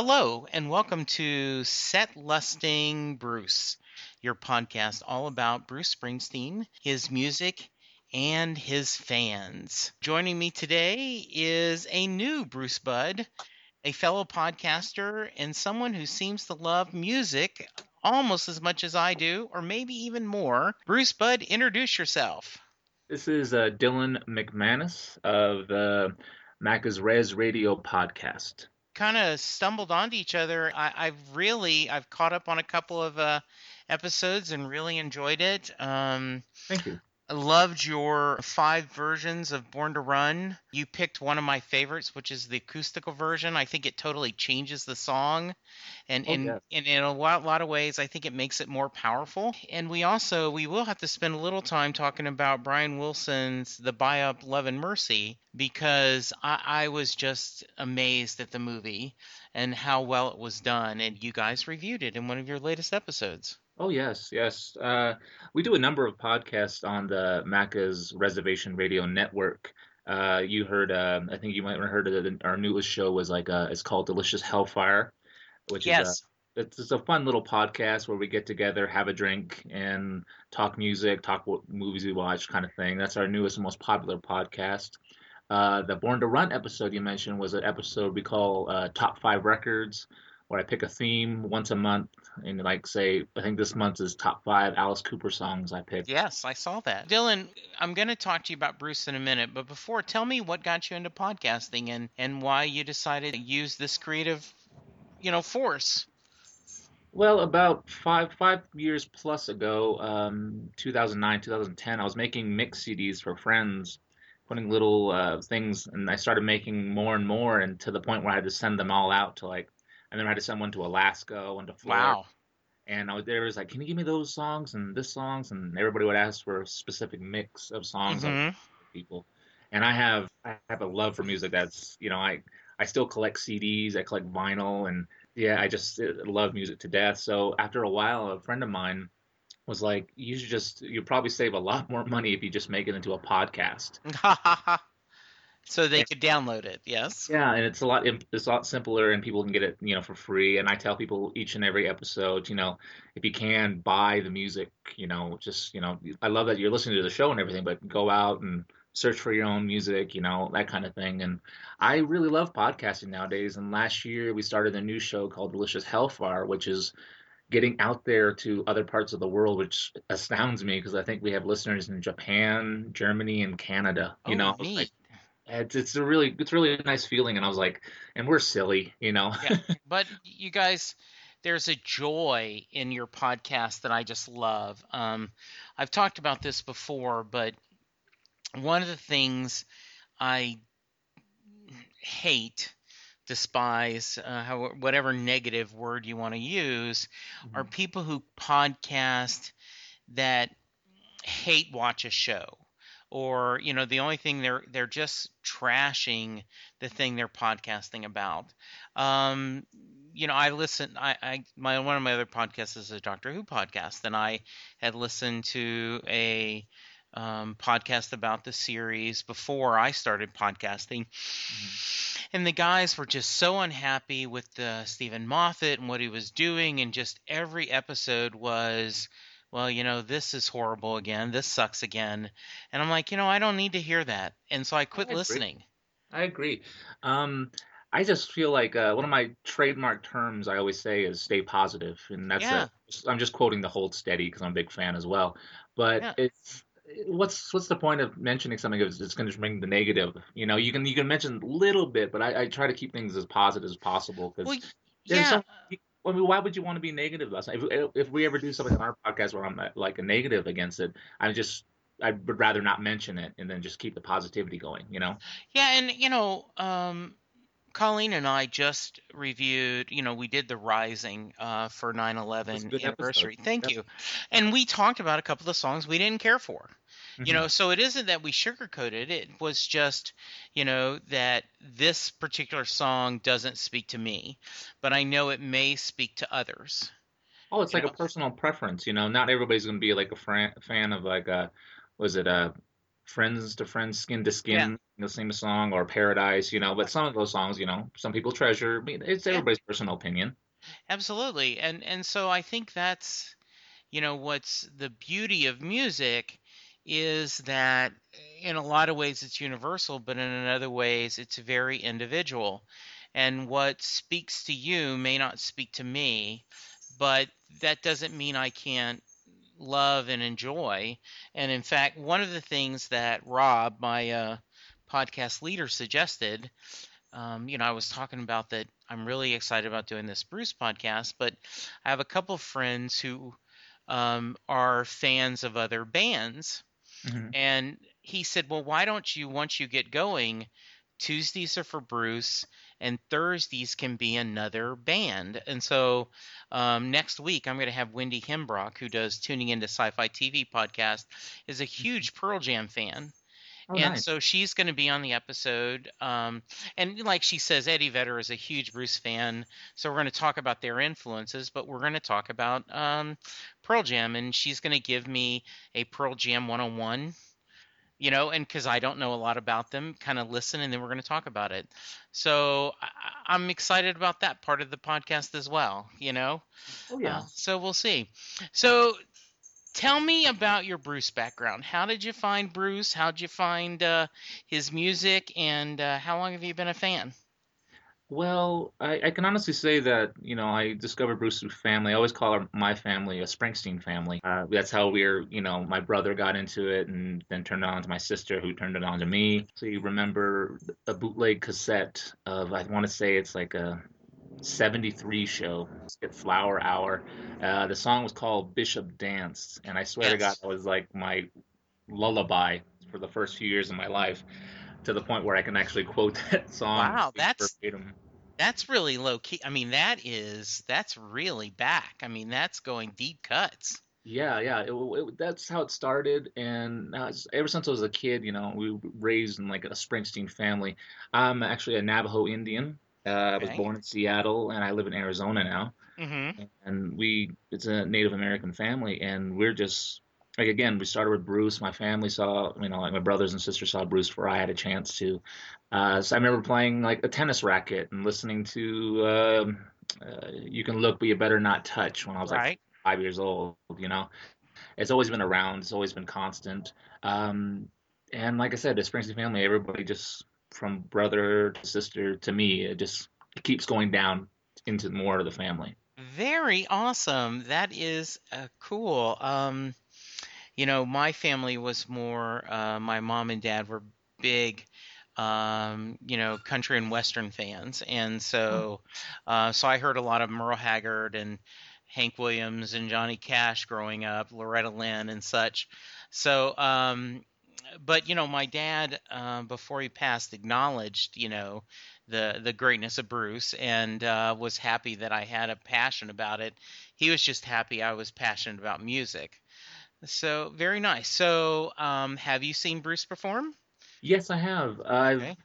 Hello, and welcome to Set Lusting Bruce, your podcast all about Bruce Springsteen, his music, and his fans. Joining me today is a new Bruce Bud, a fellow podcaster, and someone who seems to love music almost as much as I do, or maybe even more. Bruce Bud, introduce yourself. This is uh, Dylan McManus of the Macca's Res Radio podcast. Kind of stumbled onto each other. I, I've really I've caught up on a couple of uh, episodes and really enjoyed it. Um, Thank you. I loved your five versions of Born to Run. You picked one of my favorites, which is the acoustical version. I think it totally changes the song. And Oh, in, yes. in, in a lot, lot of ways, I think it makes it more powerful. And we also, we will have to spend a little time talking about Brian Wilson's The biopic Love and Mercy because I, I was just amazed at the movie and how well it was done. And you guys reviewed it in one of your latest episodes. Oh yes, yes. Uh, we do a number of podcasts on the Macca's Reservation Radio Network. Uh, you heard, uh, I think you might have heard of it. Our newest show was like, uh, it's called Delicious Hellfire, which is Yes. a, it's, it's a fun little podcast where we get together, have a drink, and talk music, talk what movies we watch, kind of thing. That's our newest and most popular podcast. Uh, the Born to Run episode you mentioned was an episode we call uh, Top Five Records, where I pick a theme once a month and like say, I think this month is top five Alice Cooper songs I picked. Yes, I saw that. Dylan, I'm going to talk to you about Bruce in a minute, but before, tell me what got you into podcasting and, and why you decided to use this creative, you know, force. Well, about five five years plus ago, um, 2009, 2010, I was making mix CDs for friends, putting little uh, things, and I started making more and more, and to the point where I had to send them all out to like, and then I had to send one to Alaska, one to Florida, Wow. and I was there was like, can you give me those songs and this songs, and everybody would ask for a specific mix of songs. I hmm people. And I have I have a love for music that's you know I I still collect CDs, I collect vinyl, and yeah, I just uh, love music to death. So after a while, a friend of mine was like, "You should just you probably save a lot more money if you just make it into a podcast." so they could download it, yes? Yeah, and it's a lot it's a lot simpler, and people can get it you know for free. And I tell people each and every episode, you know, if you can buy the music, you know, just you know, I love that you're listening to the show and everything, but go out and search for your own music, you know, that kind of thing. And I really love podcasting nowadays. And last year we started a new show called Delicious Hellfire, which is getting out there to other parts of the world, which astounds me because I think we have listeners in Japan, Germany, and Canada. You Oh, know, like it's it's a really it's really a nice feeling. And I was like, and we're silly, you know. Yeah. But you guys, there's a joy in your podcast that I just love. Um, I've talked about this before, but one of the things I hate, despise, uh, how, whatever negative word you want to use, are people who podcast that hate watch a show or you know the only thing they're they're just trashing the thing they're podcasting about. Um you know i listen i i my one of my other podcasts is a doctor who podcast and i had listened to a um, podcast about the series before i started podcasting. And the guys were just so unhappy with the Steven Moffat and what he was doing, and just every episode was, well, you know, this is horrible again, this sucks again, and I'm like, you know, I don't need to hear that, and so I quit I listening. I agree. Um, I just feel like uh, one of my trademark terms I always say is stay positive, and that's Yeah. a, I'm just quoting the Hold Steady because I'm a big fan as well. But Yeah. it's what's what's the point of mentioning something if it's going to bring the negative? You know, you can you can mention a little bit, but I, I try to keep things as positive as possible because Well, yeah, some. I mean, why would you want to be negative about something? If, if we ever do something on our podcast where I'm uh, like a negative against it, I'm just I would rather not mention it and then just keep the positivity going. You know. yeah, and you know, um, Colleen and I just reviewed, you know, we did the Rising uh, for 9 11 anniversary. episode. Thank Yep. you. And we talked about a couple of songs we didn't care for. You Mhm. know, so it isn't that we sugarcoated it. It was just, you know, that this particular song doesn't speak to me, but I know it may speak to others. Oh, it's like know? a personal preference, you know. Not everybody's going to be like a fran- fan of like a, was it a friends to friends, skin to skin, Yeah. you know, sing a song or Paradise, you know. But some of those songs, you know, some people treasure. I mean, it's Yeah. everybody's personal opinion. Absolutely. And and so I think that's you know what's the beauty of music is that in a lot of ways it's universal, but in other ways it's very individual. And what speaks to you may not speak to me, but that doesn't mean I can't love and enjoy. And in fact, one of the things that Rob, my uh, podcast leader, suggested um, you know, I was talking about that I'm really excited about doing this Bruce podcast, but I have a couple of friends who um, are fans of other bands. Mhm. And he said, Well, why don't you, once you get going, Tuesdays are for Bruce and Thursdays can be another band. And so um, next week, I'm going to have Wendy Hembrock, who does Tuning Into Sci Fi TV podcast, is a huge Pearl Jam fan Oh, and nice. so she's going to be on the episode. Um, and like she says, Eddie Vedder is a huge Bruce fan. So we're going to talk about their influences, but we're going to talk about um, Pearl Jam. And she's going to give me a Pearl Jam 101, you know, and because I don't know a lot about them, kind of listen and then we're going to talk about it. So I, I'm excited about that part of the podcast as well, you know? Oh yeah. Uh, so we'll see. So tell me about your Bruce background. How did you find Bruce? How did you find uh, his music? And uh, how long have you been a fan? Well, I, I can honestly say that, you know, I discovered Bruce through family. I always call our, my family a Springsteen family. Uh, that's how we're, you know, my brother got into it and then turned it on to my sister who turned it on to me. So you remember a bootleg cassette of, I want to say it's like a 73 show, Skip Flower Hour. Uh, the song was called Bishop Danced. And I swear to God, Yes. that was like my lullaby for the first few years of my life to the point where I can actually quote that song Wow, that's verbatim. that's really low key. I mean, that is that's really back. I mean, that's going deep cuts. Yeah, yeah, it, it, that's how it started, and uh, ever since I was a kid, you know, we were raised in like a Springsteen family. I'm actually a Navajo Indian. Uh, I was born in Seattle, and I live in Arizona now. Mm-hmm. And we, it's a Native American family, and we're just like again, we started with Bruce. My family saw, you know, like my brothers and sisters saw Bruce before I had a chance to. Uh, so I remember playing like a tennis racket and listening to um, uh, "You Can Look, But You Better Not Touch" when I was like five years old, you know. It's always been around, it's always been constant. Um, and like I said, the Springsteen family, everybody just from brother to sister to me, it just it keeps going down into more of the family. Very awesome. That is uh, cool. Um, you know, my family was more, uh, my mom and dad were big, um, you know, country and western fans. And so, uh, so I heard a lot of Merle Haggard and Hank Williams and Johnny Cash growing up, Loretta Lynn and such. So, um, but you know, my dad, uh, before he passed, acknowledged, you know, the the greatness of Bruce and uh, was happy that I had a passion about it. He was just happy I was passionate about music. So very nice. So, um, have you seen Bruce perform? Yes, I have. I've Okay.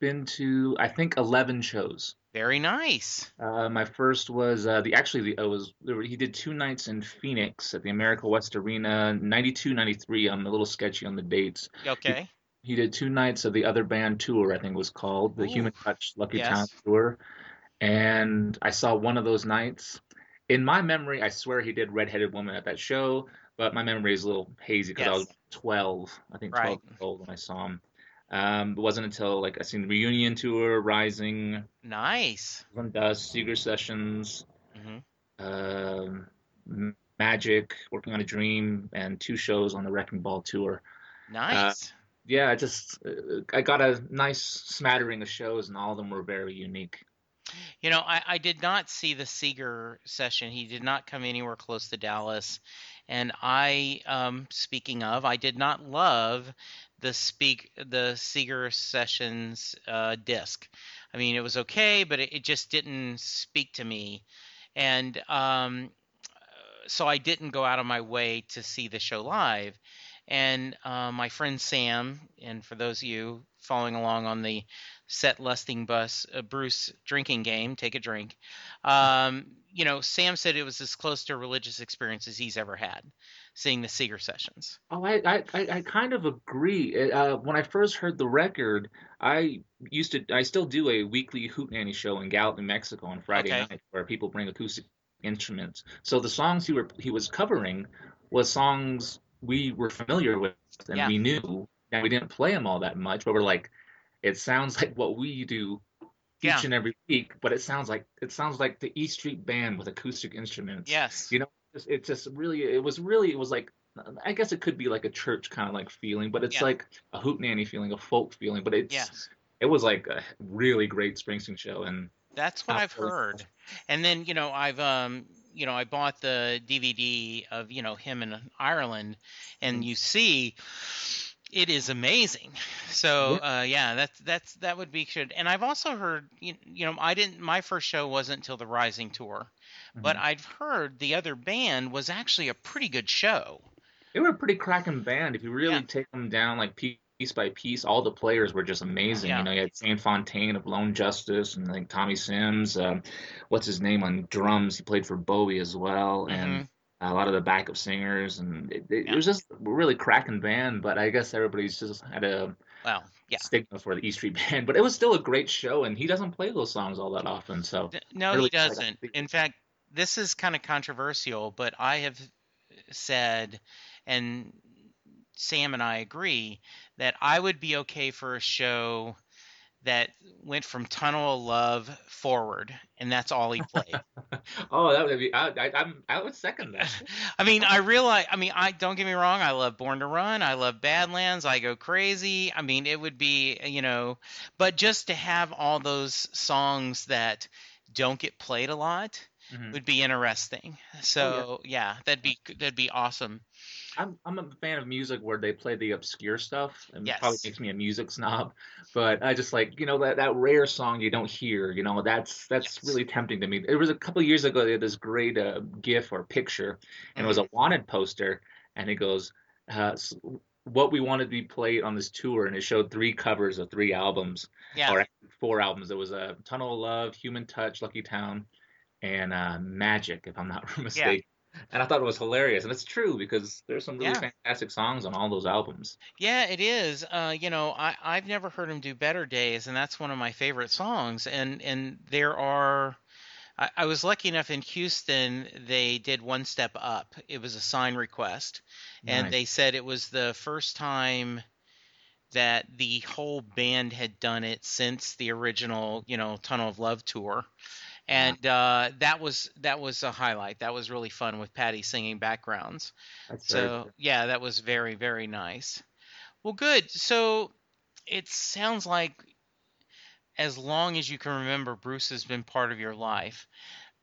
been to I think 11 shows. Very nice. Uh, my first was uh, the actually the, it was he did two nights in Phoenix at the America West Arena 92 93 I'm a little sketchy on the dates Okay. he did two nights of the other band tour I think it was called the Ooh, Human Touch Lucky yes. Town tour and I saw one of those nights in my memory I swear he did Redheaded Woman at that show but my memory is a little hazy because I was 12 I think 12 Right. years old when I saw him um, it wasn't until like I seen the reunion tour Rising Nice. One Dust Seeger Sessions hmm um, M- Magic, working on a dream, and two shows on the Wrecking Ball tour. Nice. Yeah, I just uh, I got a nice smattering of shows, and all of them were very unique. You know, I, I did not see the Seeger session. He did not come anywhere close to Dallas. And I, um, speaking of, I did not love the speak the Seeger sessions uh, disc. I mean, it was okay, but it, it just didn't speak to me. And um, so I didn't go out of my way to see the show live. And uh, my friend Sam, and for those of you following along on the set lusting bus uh, Bruce drinking game, take a drink. Um, you know, Sam said it was as close to a religious experience as he's ever had, seeing the Seeger sessions. Oh, I I, I kind of agree. Uh, when I first heard the record, I used to I still do a weekly hootenanny show in Gallup, New Mexico on Friday okay. night where people bring acoustic instruments. So the songs he were he was covering was songs we were familiar with and yeah. we knew, and we didn't play them all that much, but we're like, it sounds like what we do each yeah. and every week, but it sounds like it sounds like the E Street Band with acoustic instruments. Yes, you know, it, it just really it was really it was like I guess it could be like a church kind of like feeling, but it's yeah. like a hootenanny feeling, a folk feeling. But it's yes. it was like a really great Springsteen show, and that's what I've heard. And then you know I've um you know I bought the DVD of you know him in Ireland, and mm-hmm. you see it is amazing. So yeah. Uh, yeah, that's that's that would be good. And I've also heard you, you know I didn't my first show wasn't until the Rising tour, mm-hmm. but I've heard the other band was actually a pretty good show. They were a pretty cracking band. If you really yeah. take them down like piece by piece, all the players were just amazing. Yeah. You know, you had Sam Fontayne of Lone Justice and like Tommy Sims. Um, what's his name on drums? He played for Bowie as well, mm-hmm. and a lot of the backup singers, and it, it, yeah. it was just a really cracking band. But I guess everybody's just had a well, yeah. stigma for the E Street Band. But it was still a great show, and he doesn't play those songs all that often. So no, really he doesn't. In fact, this is kind of controversial, but I have said, and Sam and I agree that I would be okay for a show that went from Tunnel of Love forward, and that's all he played. oh, that would be. I, I, I'm. I would second that. I mean, I realize. I mean, I don't get me wrong. I love Born to Run. I love Badlands. I go crazy. I mean, it would be, you know, but just to have all those songs that don't get played a lot mm-hmm. would be interesting. So oh, yeah. yeah, that'd be that'd be awesome. I'm I'm a fan of music where they play the obscure stuff. And yes. probably makes me a music snob, but I just like you know that that rare song you don't hear. You know that's that's yes. really tempting to me. It was a couple years ago. They had this great uh, GIF or picture, and mm-hmm. it was a mm-hmm. wanted poster, and it goes. Uh, what we wanted to be played on this tour, and it showed three covers of three albums, yeah. or four albums. It was a uh, Tunnel of Love, Human Touch, Lucky Town, and uh, Magic, if I'm not mistaken. And I thought it was hilarious, and it's true because there's some really yeah. fantastic songs on all those albums. Yeah, it is. Uh, you know, I I've never heard him do Better Days, and that's one of my favorite songs. And and there are. I, I was lucky enough in Houston. They did One Step Up. It was a sign request, and nice. they said it was the first time that the whole band had done it since the original, you know, Tunnel of Love tour and uh, that was that was a highlight. That was really fun with Patty singing backgrounds. That's so yeah, that was very very nice. Well, good. So it sounds like as long as you can remember, Bruce has been part of your life.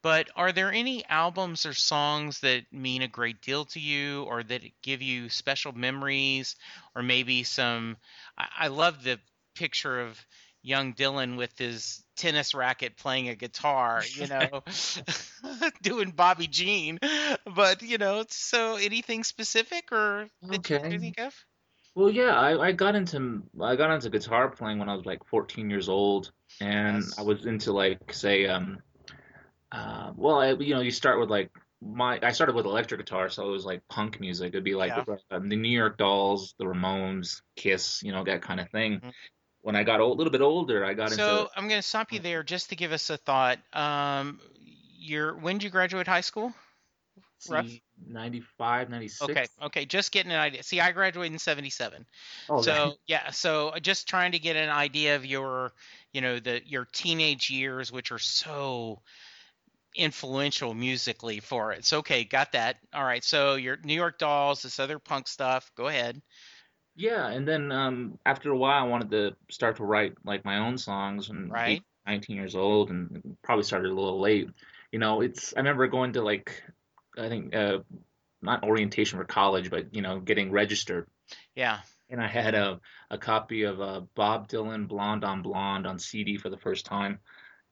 But are there any albums or songs that mean a great deal to you, or that give you special memories, or maybe some? I, I love the picture of young Dylan with his tennis racket playing a guitar, you know, doing Bobby Jean. But, you know, so anything specific or that okay. you think of? Well, yeah, I, I got into I got into guitar playing when I was like 14 years old, and yes. I was into like say um, uh, well, I, you know, you start with like my I started with electric guitar, so it was like punk music. It'd be like yeah. the, the, New York Dolls, the Ramones, Kiss, you know, that kind of thing. Mm-hmm when I got a little bit older, I got so into. So I'm going to stop you there just to give us a thought. Um, you're when did you graduate high school? Rough? 95, 96. Okay, okay, just getting an idea. See, I graduated in 77. Oh, so, yeah, so just trying to get an idea of your, you know, the your teenage years which are so influential musically for it. So, okay, got that. All right. So, your New York Dolls, this other punk stuff. Go ahead. Yeah, and then um, after a while, I wanted to start to write like my own songs. And right. 19 years old, and probably started a little late. You know, it's I remember going to like I think uh, not orientation for college, but you know, getting registered. Yeah. And I had a a copy of uh, Bob Dylan Blonde on Blonde on CD for the first time.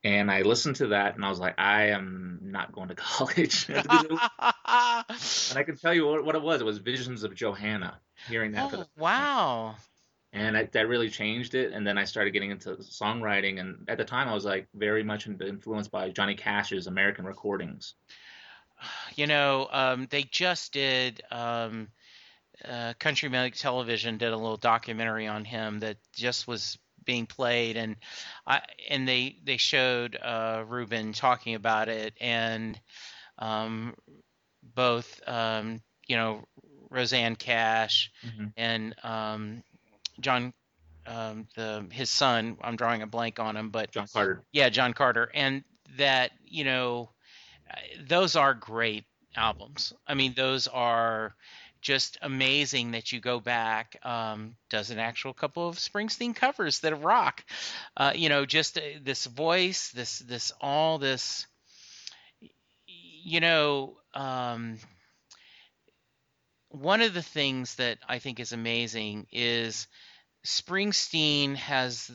And I listened to that and I was like, I am not going to college. and I can tell you what, what, it was. It was Visions of Johanna hearing that. Oh, wow. and I, that really changed it. And then I started getting into songwriting, and at the time I was like very much influenced by Johnny Cash's American recordings. You know, um, they just did. Um, uh, Country Music Television did a little documentary on him that just was being played, and I and they they showed uh, Reuben talking about it, and um, both um, you know Rosanne Cash mm-hmm. and um, John um, the his son. I'm drawing a blank on him, but John Carter. Yeah, John Carter, and that you know those are great albums. I mean, those are just amazing that you go back. Um, does an actual couple of Springsteen covers that rock. Uh, you know, just uh, this voice, this this all this. You know, um, one of the things that I think is amazing is Springsteen has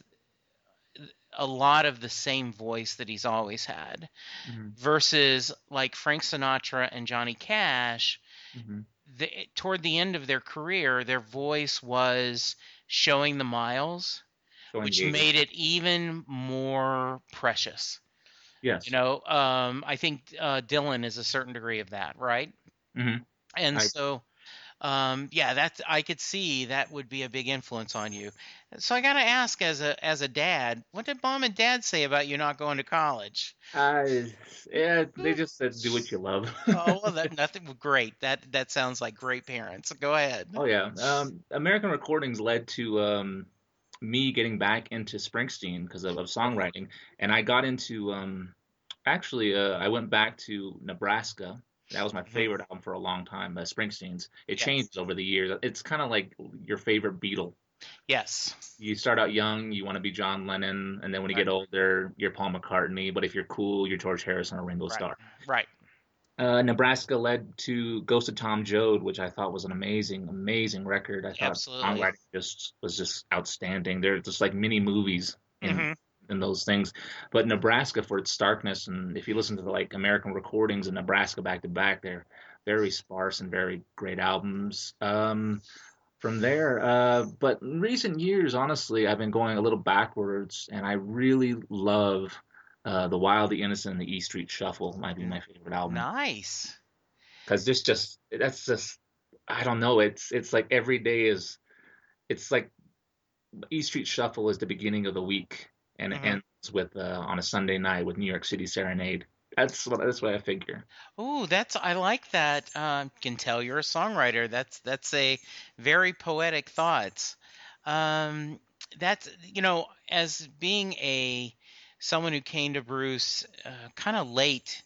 a lot of the same voice that he's always had mm-hmm. versus like Frank Sinatra and Johnny Cash. Mm-hmm. The, toward the end of their career, their voice was showing the miles, showing which made it even more precious. Yes. You know, um, I think uh, Dylan is a certain degree of that, right? Mm-hmm. And I, so um, yeah, that's I could see that would be a big influence on you. So I got to ask, as a as a dad, what did mom and dad say about you not going to college? Uh, yeah, they just said do what you love. oh, well, that, nothing great. That that sounds like great parents. Go ahead. Oh yeah, um, American Recordings led to um, me getting back into Springsteen because of, of, songwriting, and I got into um, actually uh, I went back to Nebraska that was my mm-hmm. favorite album for a long time, uh, Springsteen's. It yes. changed over the years. It's kind of like your favorite Beatle. Yes. You start out young, you want to be John Lennon, and then when you right. get older, you're Paul McCartney. But if you're cool, you're George Harrison or Ringo right. Starr. Right. Uh, Nebraska led to Ghost of Tom Joad, which I thought was an amazing, amazing record. I thought Absolutely. songwriting just was just outstanding. They're just like mini movies in mm-hmm and those things. But Nebraska, for its starkness, and if you listen to the like American recordings of Nebraska back to back, they're very sparse and very great albums. Um, from there, uh, but in recent years, honestly, I've been going a little backwards, and I really love uh, the Wild, the Innocent, and the E Street Shuffle. Might be my favorite album. Nice. Because this just that's just I don't know. It's it's like every day is it's like E Street Shuffle is the beginning of the week and mm-hmm. it ends with uh, on a Sunday night with New York City Serenade. That's what that's what I figure. Oh, that's I like that. Uh, can tell you're a songwriter. That's that's a very poetic thoughts. Um, that's you know, as being a someone who came to Bruce uh, kind of late.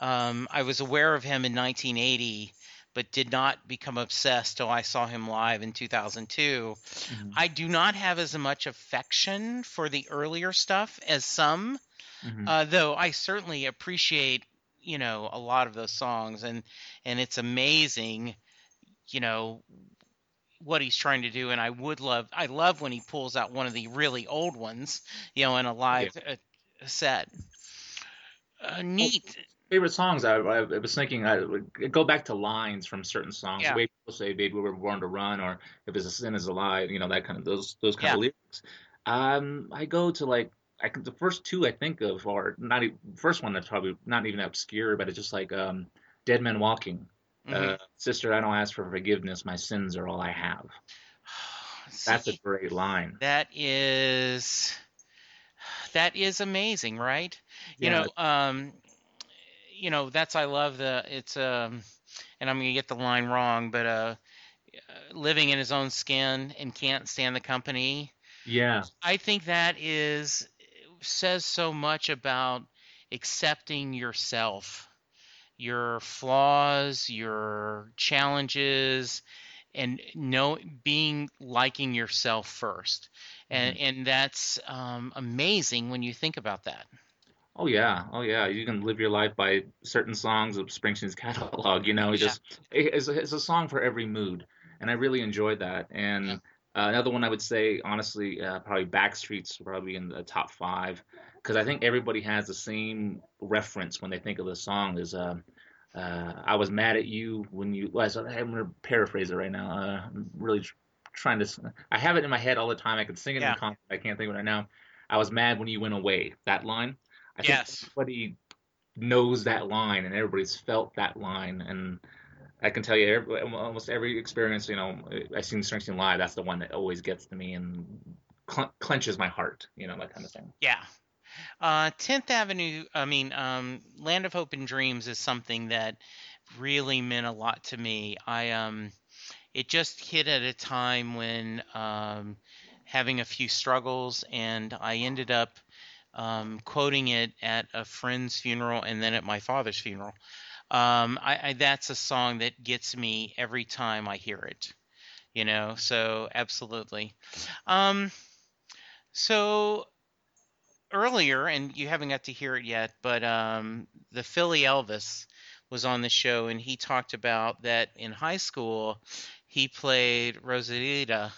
Um, I was aware of him in 1980 but did not become obsessed till I saw him live in 2002. Mm-hmm. I do not have as much affection for the earlier stuff as some, mm-hmm. uh, though I certainly appreciate you know a lot of those songs and and it's amazing you know what he's trying to do and I would love I love when he pulls out one of the really old ones you know in a live yeah. uh, set uh, neat favorite songs. I, I was thinking I would go back to lines from certain songs. Yeah. Way people say "Baby, we were born to run," or "If it's a sin is a lie," you know that kind of those those kind yeah. of lyrics. Um, I go to like I can, the first two I think of are not even, first one that's probably not even obscure, but it's just like um, "Dead Men Walking." Mm-hmm. Uh, Sister, I don't ask for forgiveness. My sins are all I have. That's a great line. That is that is amazing, right? Yeah. You know, um, you know that's I love the it's um and I'm gonna get the line wrong, but uh, living in his own skin and can't stand the company. Yeah, I think that is says so much about accepting yourself, your flaws, your challenges, and know being liking yourself first, and mm-hmm. and that's um, amazing when you think about that. Oh yeah, oh yeah. You can live your life by certain songs of Springsteen's catalog. You know, yeah. just it's a, it's a song for every mood, and I really enjoyed that. And yeah. uh, another one I would say, honestly, uh, probably Backstreet's probably in the top five because I think everybody has the same reference when they think of the song. Is uh, uh, I was mad at you when you. Well, I'm gonna paraphrase it right now. Uh, I'm really trying to. I have it in my head all the time. I can sing it Yeah. in concert. I can't think of it right now. I was mad when you went away. That line. I think Yes. everybody knows that line, and everybody's felt that line. And I can tell you, every, almost every experience, you know, I've seen Springsteen live. That's the one that always gets to me and cl- clenches my heart. You know, that kind of thing. Yeah. Uh, 10th Avenue, I mean, um, Land of Hope and Dreams is something that really meant a lot to me. I um, it just hit at a time when um, having a few struggles, and I ended up um, quoting it at a friend's funeral and then at my father's funeral. Um, I, I that's a song that gets me every time I hear it. You know, so absolutely. Um, so earlier, and you haven't got to hear it yet, but um, the Philly Elvis was on the show, and he talked about that in high school he played Rosalita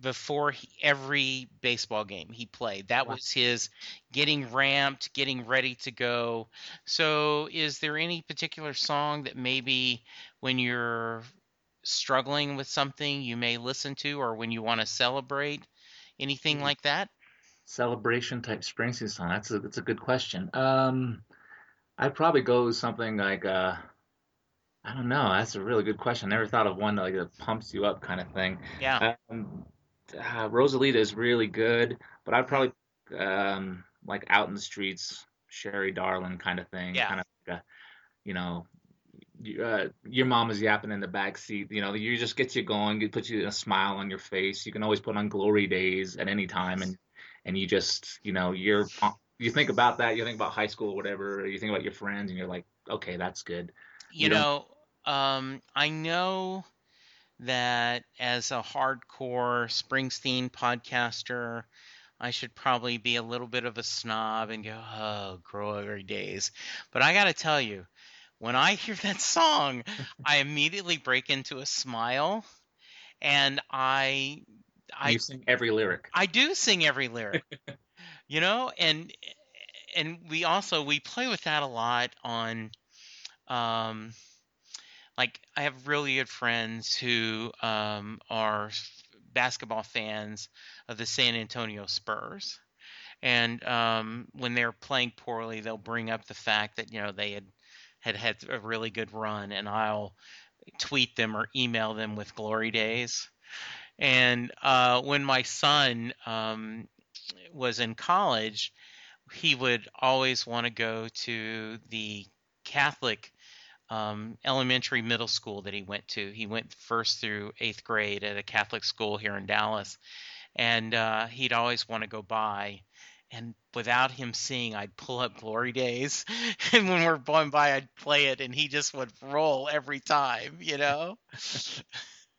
before he, every baseball game he played. That Wow. was his getting ramped, getting ready to go. So, is there any particular song that maybe when you're struggling with something you may listen to, or when you want to celebrate? Anything Mm. like that? Celebration type Springsteen song. That's a that's a good question. Um, I'd probably go with something like uh, I don't know. That's a really good question. I never thought of one that, like that pumps you up kind of thing. Yeah. Um, uh, Rosalita is really good, but I'd probably um, like out in the streets, Sherry Darling kind of thing. Yeah. Kind of like a, you know, uh, your mom is yapping in the back seat. You know, you just gets you going. It puts you a smile on your face. You can always put on Glory Days at any time, and and you just, you know, you're you think about that. You think about high school, or whatever. Or you think about your friends, and you're like, okay, that's good. You You know, um, I know that as a hardcore Springsteen podcaster, I should probably be a little bit of a snob and go, oh, glory days. But I got to tell you, when I hear that song, I immediately break into a smile and I. I, you sing every lyric. I do sing every lyric. you know, and and we also we play with that a lot on um like I have really good friends who um are basketball fans of the San Antonio Spurs. And um when they're playing poorly, they'll bring up the fact that, you know, they had had had a really good run and I'll tweet them or email them with glory days. And uh, when my son um, was in college, he would always want to go to the Catholic um, elementary middle school that he went to. He went first through eighth grade at a Catholic school here in Dallas, and uh, he'd always want to go by. And without him seeing, I'd pull up Glory Days, and when we're going by, I'd play it, and he just would roll every time, you know.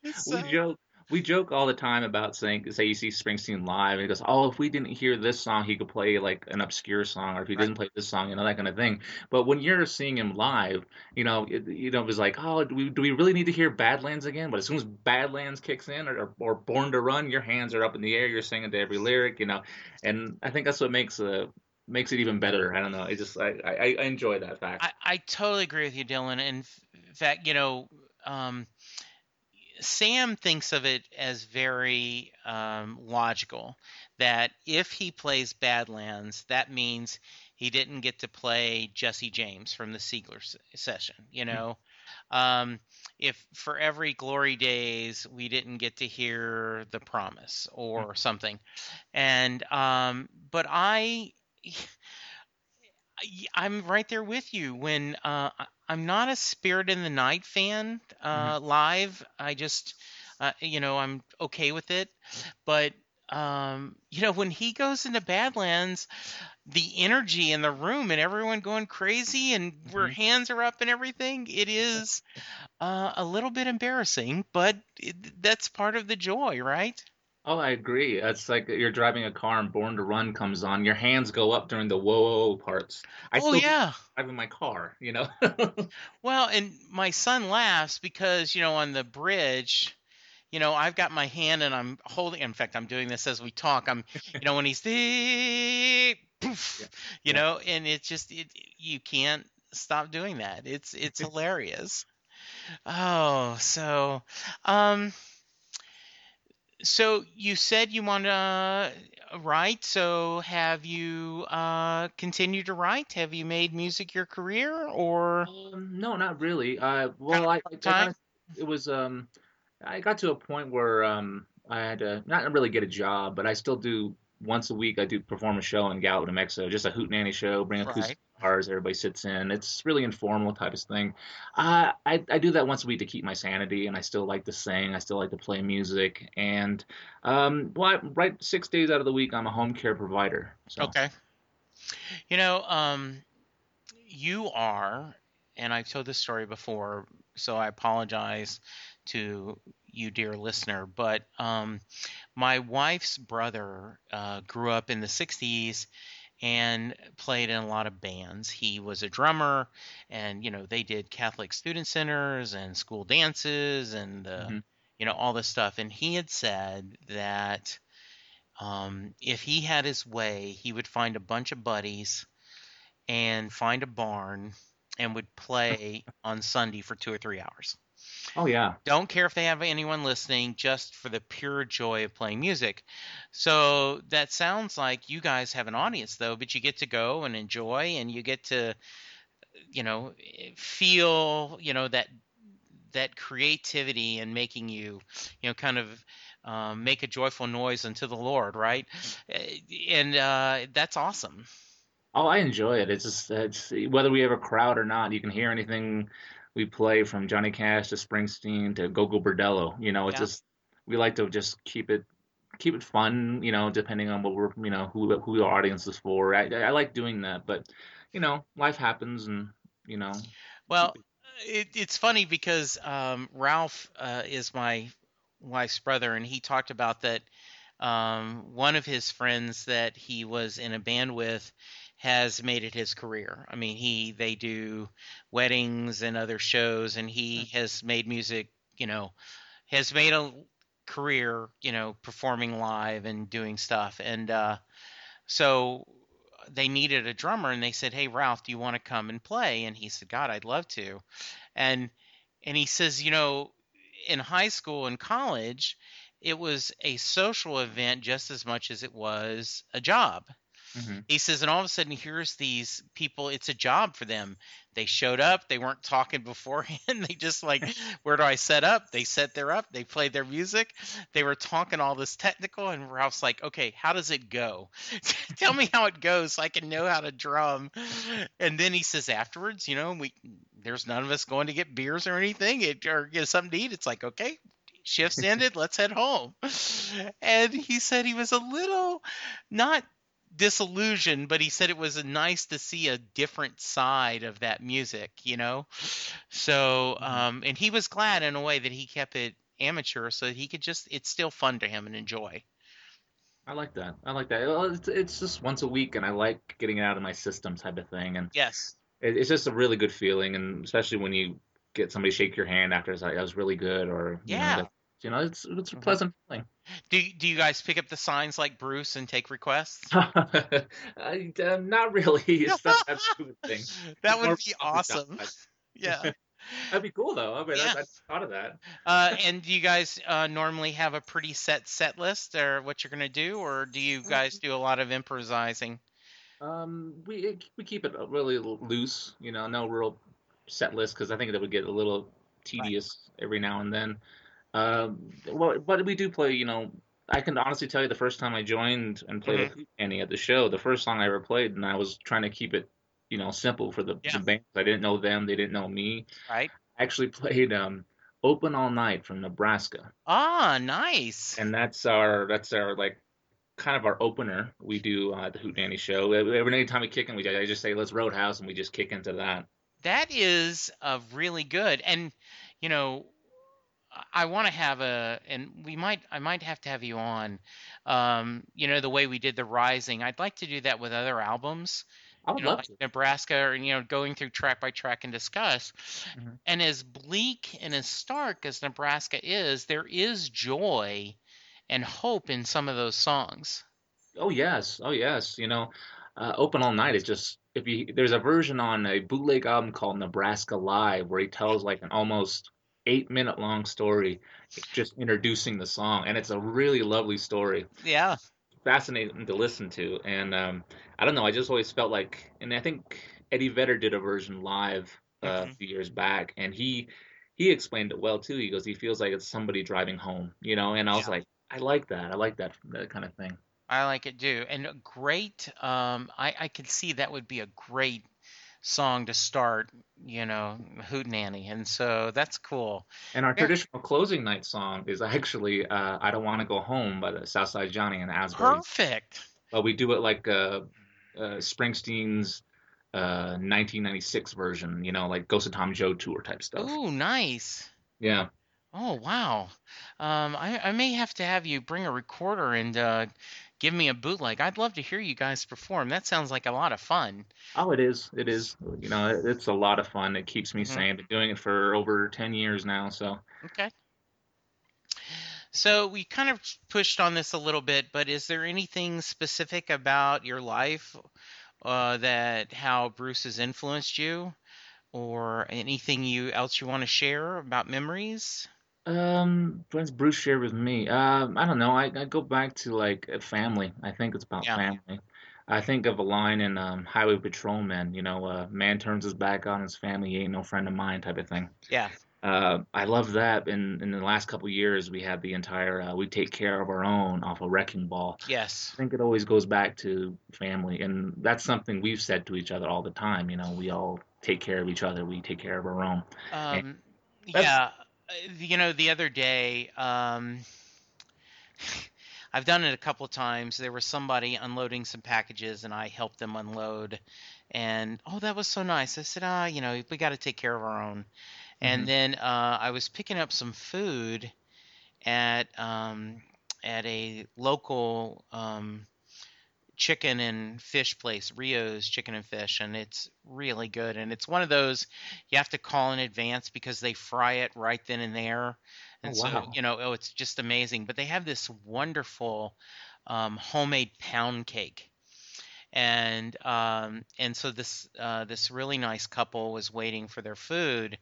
So- We joke. We joke all the time about saying, say you see Springsteen live, and he goes, "Oh, if we didn't hear this song, he could play like an obscure song, or if he Right. didn't play this song, you know that kind of thing." But when you're seeing him live, you know, it, you know, it was like, "Oh, do we, do we really need to hear Badlands again?" But as soon as Badlands kicks in, or, or Born to Run, your hands are up in the air, you're singing to every lyric, you know, and I think that's what makes uh makes it even better. I don't know. I just I I, I enjoy that fact. I, I totally agree with you, Dylan. In fact, you know, um, Sam thinks of it as very um, logical that if he plays Badlands, that means he didn't get to play Jesse James from the Seeger session. You know, um, if for every Glory Days we didn't get to hear The Promise or something, and um, but I. I'm right there with you. When uh, I'm not a Spirit in the Night fan uh, live, I just, uh, you know, I'm okay with it. But um, you know, when he goes into Badlands, the energy in the room and everyone going crazy and where Mhm. hands are up and everything, it is uh, a little bit embarrassing, but it, that's part of the joy, right? Oh, I agree. It's like you're driving a car and Born to Run comes on. Your hands go up during the whoa, whoa, whoa parts. I oh yeah. drive in my car, you know. Well, and my son laughs because, you know, on the bridge, you know, I've got my hand and I'm holding, in fact, I'm doing this as we talk. I'm, you know, when he's the poof, Yeah, you yeah. know, and it's just, it, you can't stop doing that. It's, it's hilarious. Oh, so, um, So you said you want to write. So have you uh, continued to write? Have you made music your career, or Um, no, not really. Uh, well, of I, I kind of, it was, um, I got to a point where um, I had to not really get a job, but I still do once a week. I do perform a show in Gallup, New Mexico, just a hootenanny show, bring acoustic Right. Guitars, everybody sits in. It's really informal type of thing. Uh, I I do that once a week to keep my sanity, and I still like to sing. I still like to play music, and um, well, I, right six days out of the week, I'm a home care provider. So, Okay. You know, um, you are, and I've told this story before, so I apologize to you, dear listener, but um, my wife's brother uh, grew up in the 60s and played in a lot of bands. He was a drummer, and you know they did Catholic student centers and school dances and the hmm you know all this stuff. And he had said that um, if he had his way, he would find a bunch of buddies and find a barn and would play on Sunday for two or three hours. Oh yeah, Don't care if they have anyone listening, just for the pure joy of playing music. So that sounds like you guys have an audience, though, but you get to go and enjoy, and you get to, you know, feel, you know, that that creativity and making you, you know, kind of um, make a joyful noise unto the Lord, right? Eh, And uh, that's awesome. Oh, I enjoy it. It's just it's whether we have a crowd or not, you can hear anything we play from Johnny Cash to Springsteen to Gogol Bordello. You know, it's Yeah. just we like to just keep it keep it fun. You know, depending on what we're you know who who our audience is for. I I like doing that, but you know, life happens, and you know, Well, it, it's funny because um, Ralph uh, is my wife's brother, and he talked about that um, one of his friends that he was in a band with has made it his career. I mean, he they do weddings and other shows, and he has made music. You know, has made a career. You know, performing live and doing stuff, and uh, so they needed a drummer and they said, "Hey Ralph, do you want to come and play?" And he said, "God, I'd love to." And and he says, "You know, in high school and college, it was a social event just as much as it was a job." Hmm He says, and all of a sudden, here's these people. It's a job for them. They showed up. They weren't talking beforehand. They just like, where do I set up? They set their up. They played their music. They were talking all this technical, and Ralph's like, okay, how does it go? Tell me how it goes so I can know how to drum. And then he says afterwards, you know, we there's none of us going to get beers or anything, it, or get something to eat. It's like, okay, shifts ended. Let's head home. And he said he was a little not disillusioned, but he said it was nice to see a different side of that music, you know? So, hmm um, and he was glad in a way that he kept it amateur so that he could just, it's still fun to him and enjoy. I like that. I like that. It's, it's just once a week, and I like getting it out of my system type of thing, and Yes. it, it's just a really good feeling, and especially when you get somebody shake your hand after it's like that was really good, or you know Yeah. You know it's it's a pleasant feeling. Do, do you guys pick up the signs like Bruce and take requests? I, uh, not really. It's not that stupid thing. That It's would be awesome. Yeah. That'd be cool though. I mean, I, Yeah. I thought of that. Uh, and do you guys uh, normally have a pretty set set list or what you're going to do, or do you guys do a lot of improvising? Um, we we keep it really loose, you know, no real set list because I think that would get a little Right. tedious every now and then. Um, well, but we do play, you know. I can honestly tell you the first time I joined and played hmm with Annie at the show, the first song I ever played, and I was trying to keep it, you know, simple for the the Yeah. band. I didn't know them, they didn't know me. Right. I actually played um, "Open All Night" from Nebraska, Ah, nice. and that's our that's our like kind of our opener. We do uh, the Hootenanny show. Every every time we kick in, we I just say let's Roadhouse, and we just kick into that. That is uh, really good. And you know, I want to have a, and we might, I might have to have you on. Um, you know, the way we did the Rising. I'd like to do that with other albums. I You would know, love like to. Nebraska, or you know, going through track by track and discuss. hmm And as bleak and as stark as Nebraska is, there is joy and hope in some of those songs. Oh yes, oh yes. You know, uh, Open All Night is just if you there's a version on a bootleg album called Nebraska Live where he tells like an almost eight minute long story just introducing the song, and it's a really lovely story. Yeah. Fascinating to listen to, and um, I don't know. I just always felt like, and I think Eddie Vedder did a version live uh, Mhm. a few years back, and he he explained it well too. He goes, he feels like it's somebody driving home, you know. And I was Yeah. like, I like that. I like that that kind of thing. I like it too. And great, um, I, I could see that would be a great song to start, you know, Hootenanny. And so that's cool. And our traditional closing night song is actually uh, "I Don't Want to Go Home" by the Southside Johnny and Asbury. Perfect. But we do it like uh, uh, Springsteen's uh, 1996 version, you know, like Ghost of Tom Joad tour type stuff. Ooh, nice. Yeah. Oh, wow. Um, I, I may have to have you bring a recorder and uh, give me a bootleg. I'd love to hear you guys perform. That sounds like a lot of fun. Oh, it is. It is. You know, it- it's a lot of fun. It keeps me Mhm. sane. Been doing it for over 10 years now, so. Okay. So we kind of pushed on this a little bit, but is there anything specific about your life uh, that how Bruce has influenced you, or anything you else you want to share about memories? Um, friends Bruce shared with me? Um, I don't know. I, I go back to like uh, family. I think it's about Yeah. family. I think of a line in um, Highway Patrolman, you know, uh, man turns his back on his family, he ain't no friend of mine type of thing. Yeah. Uh, I love that. In in the last couple of years, we had the entire uh, "We Take Care of Our Own" off of Wrecking Ball. Yes. I think it always goes back to family, and that's something we've said to each other all the time. You know, we all take care of each other. We take care of our own. Um, That's- yeah. Uh, You know, the other day, um, I've done it a couple of times. There was somebody unloading some packages, and I helped them unload. And oh, that was so nice. I said, ah, you know, we got to take care of our own. And Mhm. then uh, I was picking up some food at um, at a local um, chicken and fish place, Rio's Chicken and Fish, and it's really good. And it's one of those you have to call in advance because they fry it right then and there. And Oh, so, you know, oh, it's just amazing. But they have this wonderful um, homemade pound cake. And um, and so this uh, this really nice couple was waiting for their food,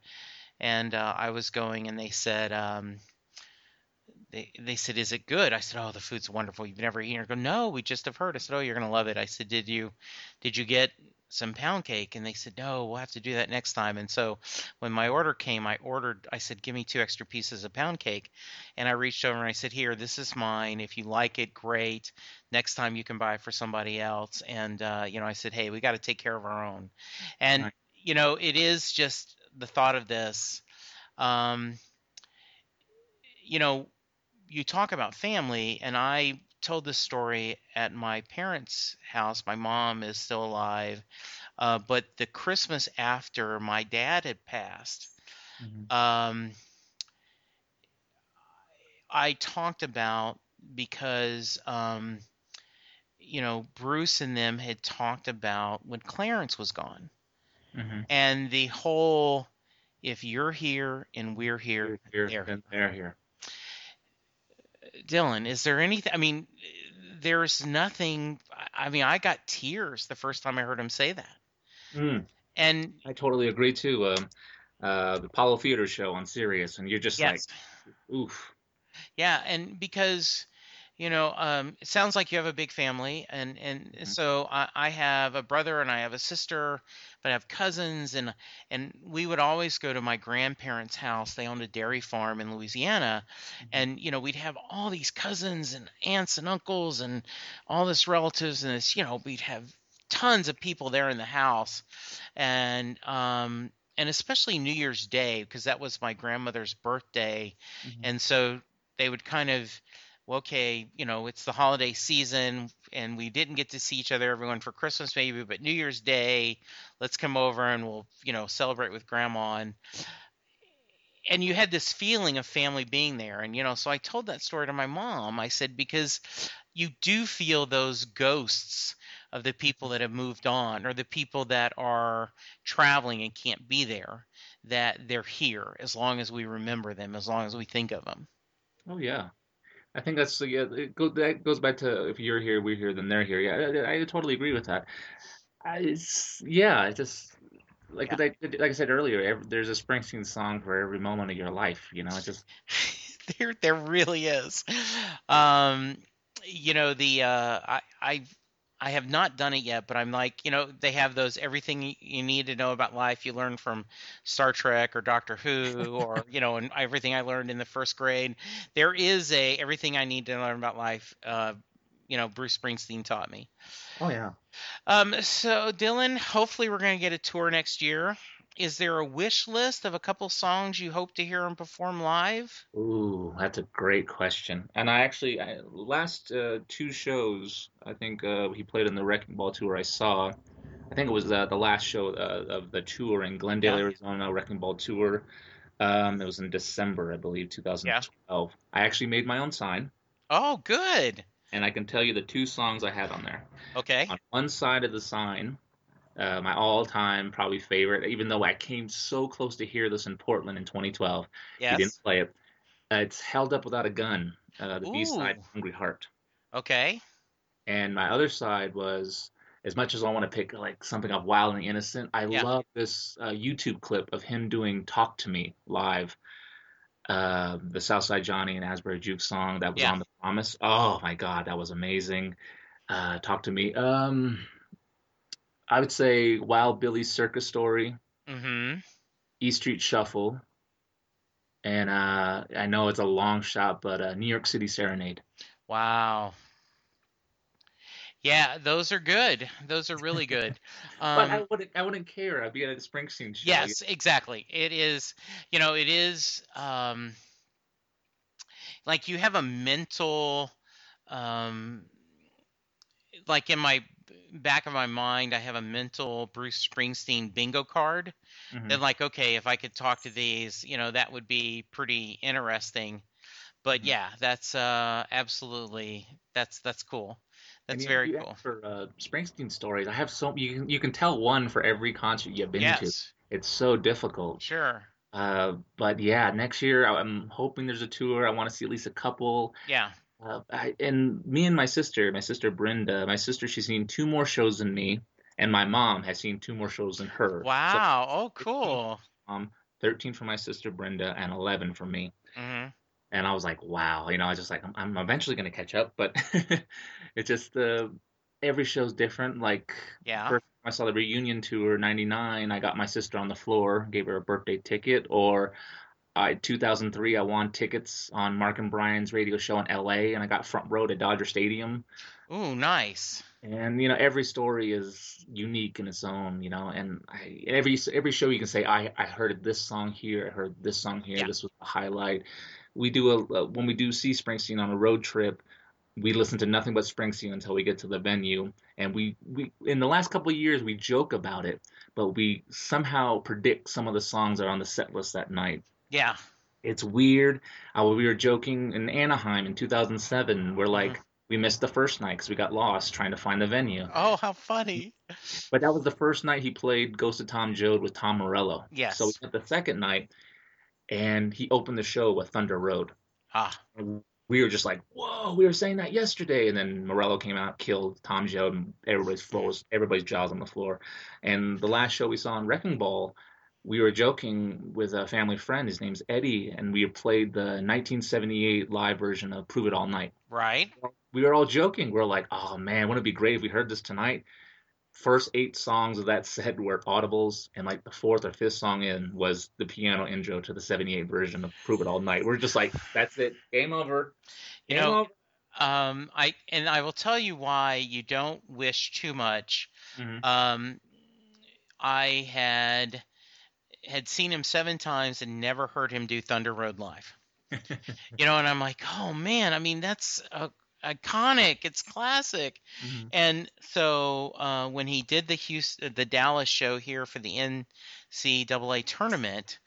and uh, I was going, and they said, um, they they said, "Is it good?" I said, "Oh, the food's wonderful. You've never eaten." it?" Go, "No, we just have heard." I said, "Oh, you're gonna love it." I said, "Did you did you get some pound cake?" And they said, "No, we'll have to do that next time." And so when my order came, I ordered. I said, "Give me two extra pieces of pound cake," and I reached over and I said, "Here, this is mine. If you like it, great. Next time you can buy it for somebody else." And uh, you know, I said, "Hey, we got to take care of our own," and Right. you know, it is just the thought of this. Um, you know, you talk about family, and I told this story at my parents' house. My mom is still alive, uh, but the Christmas after my dad had passed, Mhm. um, I talked about because um, you know Bruce and them had talked about when Clarence was gone, Mhm. and the whole if you're here and we're here, Here, there. then they're here. Dylan, is there anything? I mean, there's nothing. I mean, I got tears the first time I heard him say that. Mm, And I totally agree too. Um, uh, the Apollo Theater show on Sirius, and you're just yes, like, oof. yeah, and because you know, um, it sounds like you have a big family, and and Mhm. so I, I have a brother and I have a sister, but I have cousins, and and we would always go to my grandparents' house. They owned a dairy farm in Louisiana, and you know we'd have all these cousins and aunts and uncles and all this relatives and this you know we'd have tons of people there in the house and um and especially new year's day because that was my grandmother's birthday Mhm. and so they would kind of okay you know it's the holiday season and we didn't get to see each other everyone for christmas maybe but new year's day let's come over and we'll you know celebrate with grandma. And and you had this feeling of family being there. And you know so i told that story to my mom. I said because you do feel those ghosts of the people that have moved on or the people that are traveling and can't be there that they're here as long as we remember them as long as we think of them. Oh yeah. I think that's yeah. It go, that goes back to if you're here, we're here, then they're here. Yeah, I, I totally agree with that. I, it's, yeah, I just like Yeah. like, like I said earlier, every, there's a Springsteen song for every moment of your life. You know, it just there there really is. Um, you know the uh, I I I have not done it yet, but I'm like you know they have those everything you need to know about life you learn from Star Trek or Doctor Who or you know and everything I learned in the first grade. There is a everything I need to learn about life. Uh, you know Bruce Springsteen taught me. oh yeah. Um, so Dylan, hopefully we're going to get a tour next year. Is there a wish list of a couple songs you hope to hear him perform live? Ooh, that's a great question. And I actually, I, last uh, two shows, I think uh, he played in the Wrecking Ball tour I saw. I think it was uh, the last show uh, of the tour in Glendale, Yeah. Arizona, Wrecking Ball tour. Um, it was in December, I believe, 2012. Yeah. I actually made my own sign, Oh, good. and I can tell you the two songs I had on there. Okay. On one side of the sign, uh, my all-time probably favorite, even though I came so close to hear this in Portland in 2012, he didn't play it. Uh, it's Held Up Without a Gun, uh, the B-side, Hungry Heart. Okay. And my other side was, as much as I want to pick like something of Wild and Innocent, I Yeah. love this uh, YouTube clip of him doing "Talk to Me" live, uh, the Southside Johnny and Asbury Juke song that was Yeah. on the Promise. Oh my God, that was amazing. Uh, "Talk to Me." Um, I would say Wild Billy's Circus Story, Mm-hmm. E Street Shuffle, and uh, I know it's a long shot, but uh, New York City Serenade. Wow. Yeah, those are good. Those are really good. But I Um, wouldn't, I wouldn't care. I'd be at a Springsteen show. yes, exactly. It is, you know, it is um like you have a mental um like in my back of my mind I have a mental Bruce Springsteen bingo card. Mhm. Then like, okay, if I could talk to these, you know, that would be pretty interesting. But Mhm. yeah, that's uh absolutely that's that's cool. That's very cool. For uh, Springsteen stories, I have so you can you can tell one for every concert you've been to. Yes, It's so difficult. sure. Uh, but yeah, next year I'm hoping there's a tour. I want to see at least a couple. Yeah. Uh, I, and me and my sister, my sister Brenda, my sister, she's seen two more shows than me, and my mom has seen two more shows than her. So Wow. Oh, cool. um, 13 for my sister Brenda and 11 for me. hmm And I was like, wow, you know, I was just like, I'm, I'm eventually going to catch up, but it's just uh, every show's different. Like, Yeah. first I saw the reunion tour, 99, I got my sister on the floor, gave her a birthday ticket. Or I, 2003, I won tickets on Mark and Brian's radio show in LA, and I got front row to Dodger Stadium. Ooh, nice. And you know, every story is unique in its own, you know. And I, every every show you can say, I I heard this song here, I heard this song here, Yeah. this was the highlight. We do a when we do see Springsteen on a road trip, we listen to nothing but Springsteen until we get to the venue. And we we in the last couple of years we joke about it, but we somehow predict some of the songs that are on the set list that night. Yeah. It's weird. Uh, we were joking in Anaheim in 2007. We're like. Mm-hmm. We missed the first night because we got lost trying to find the venue. Oh, how funny. But that was the first night he played Ghost of Tom Joad with Tom Morello. Yes. So we got the second night, and he opened the show with Thunder Road. Ah. And we were just like, "Whoa!" We were saying that yesterday, and then Morello came out, killed Tom Joad, and everybody's froze, everybody's jaws on the floor. And the last show we saw in Wrecking Ball, we were joking with a family friend. His name's Eddie, and we played the 1978 live version of "Prove It All Night." Right. we were all joking. We're like, oh man, wouldn't it be great if we heard this tonight? First eight songs of that set were audibles, and like the fourth or fifth song in was the piano intro to the 78 version of Prove It All Night. We're just like, that's it. Game over. You know, over. um, I and I will tell you why you don't wish too much. Mhm. Um, I had had seen him seven times and never heard him do Thunder Road live. You know, and I'm like, oh man, I mean that's uh, iconic. It's classic. Mhm. And so uh, when he did the Houston, the Dallas show here for the NCAA tournament,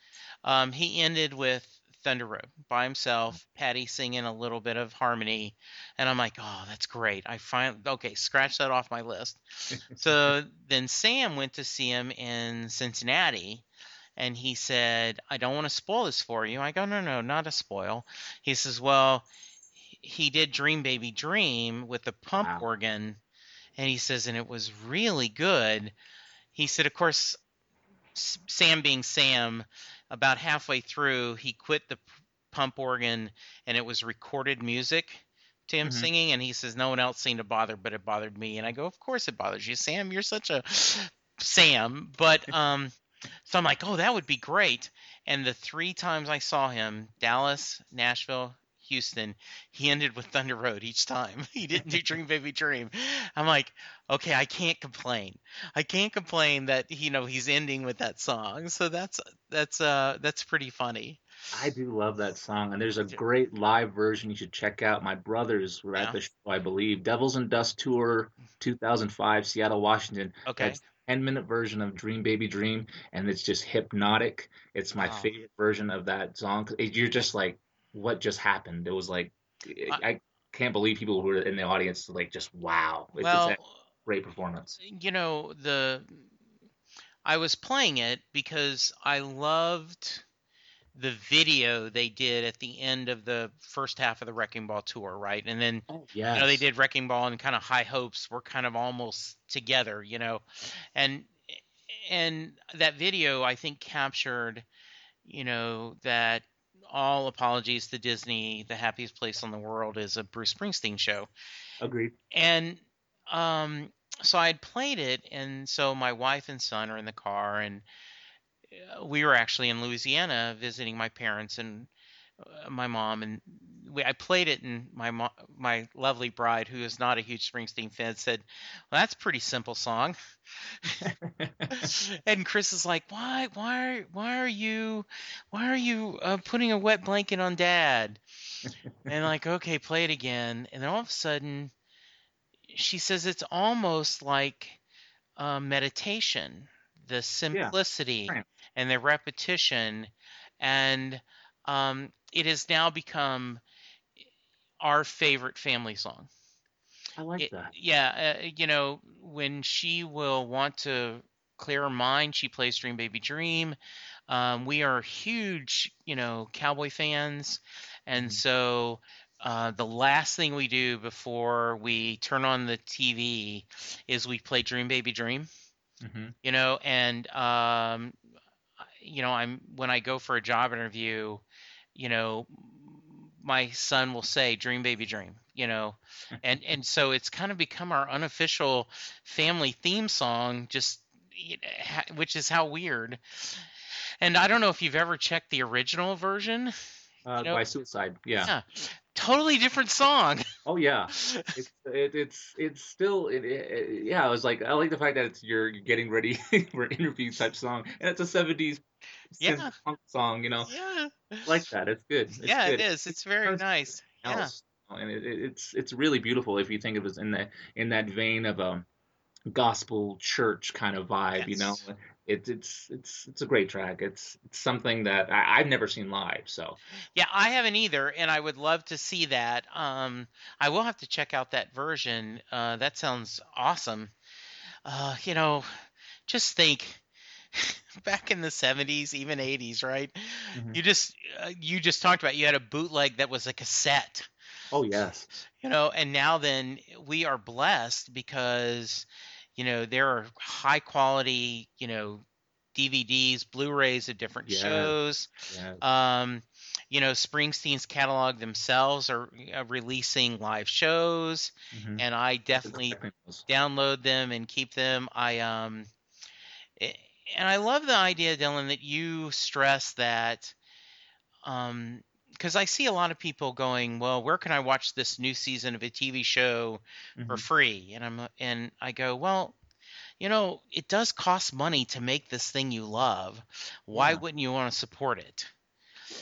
um, he ended with Thunder Road by himself, Patti singing a little bit of harmony, and I'm like, oh, that's great. I finally okay, scratch that off my list. so then Sam went to see him in Cincinnati. And he said, I don't want to spoil this for you. I go, no, no, not a spoil. He says, well, he did Dream Baby Dream with the pump Wow. organ, and he says, and it was really good. He said, of course, Sam being Sam, about halfway through, he quit the pump organ and it was recorded music to him mm-hmm. singing and he says no one else seemed to bother but it bothered me and i go of course it bothers you sam you're such a sam but um so i'm like oh that would be great and the three times i saw him dallas nashville Houston, he ended with Thunder Road each time. He didn't do Dream Baby Dream. I'm like, okay, I can't complain. I can't complain that you know he's ending with that song. So that's that's uh that's pretty funny. I do love that song, and there's a great live version you should check out. My brothers were at the show, I believe. Devils and Dust Tour 2005, Seattle, Washington. Okay. 10 minute version of Dream Baby Dream, and it's just hypnotic. It's my wow. favorite version of that song. You're just like, what just happened? It was like, I, I can't believe people who were in the audience like just wow. It's, well, great performance. You know the. I was playing it because I loved the video they did at the end of the first half of the Wrecking Ball tour, right? And then oh, yes. you know they did Wrecking Ball and kind of High Hopes were kind of almost together, you know, and and that video I think captured, you know, that all apologies to Disney, the happiest place on the world is a Bruce Springsteen show. Agreed. And um, so I had played it, and so my wife and son are in the car, and we were actually in Louisiana visiting my parents and uh, my mom, and we, I played it, and my mo- my lovely bride, who is not a huge Springsteen fan, said, "Well, that's a pretty simple song." and Chris is like, "Why, why, why are you, why are you uh, putting a wet blanket on Dad?" and like, okay, play it again, and then all of a sudden, she says it's almost like uh, meditation, the simplicity. Yeah and the repetition, and um, it has now become our favorite family song. I like it, that. Yeah, uh, you know, when she will want to clear her mind, she plays Dream Baby Dream. Um, we are huge, you know, cowboy fans, and mm-hmm. so uh, the last thing we do before we turn on the TV is we play Dream Baby Dream. Mm-hmm. You know, and um, you know, I'm when I go for a job interview, you know, my son will say "Dream Baby Dream," you know, and and so it's kind of become our unofficial family theme song, just which is how weird. And I don't know if you've ever checked the original version. Uh, you know, by Suicide, yeah. yeah. Totally different song. Oh yeah, it's it, it's it's still it, it, yeah. I was like I like the fact that it's you're getting ready for an interview type song, and it's a '70s yeah. punk song, you know. Yeah. like that. It's good. It's yeah, good. it is. It's very nice. Else, yeah. And it, it's it's really beautiful if you think of it in that in that vein of a gospel church kind of vibe, yes. you know it's it's it's it's a great track. It's, it's something that I, have never seen live. So yeah, I haven't either, and I would love to see that. Um, I will have to check out that version. Uh, that sounds awesome. Uh, you know, just think back in the 70s even 80s right mm-hmm. you just uh, you just talked about you had a bootleg that was a cassette oh yes you know and now then we are blessed because you know there are high quality you know DVDs, Blu-rays of different yeah. shows. Yeah. Um, you know, Springsteen's catalog themselves are uh, releasing live shows, mm-hmm. and I definitely download them and keep them. I um, it, eh, and I love the idea, Dylan, that you stress that um, because I see a lot of people going, well, where can I watch this new season of a TV show mm-hmm. for free? And I'm and I go, well, you know, it does cost money to make this thing you love. Why yeah. wouldn't you want to support it?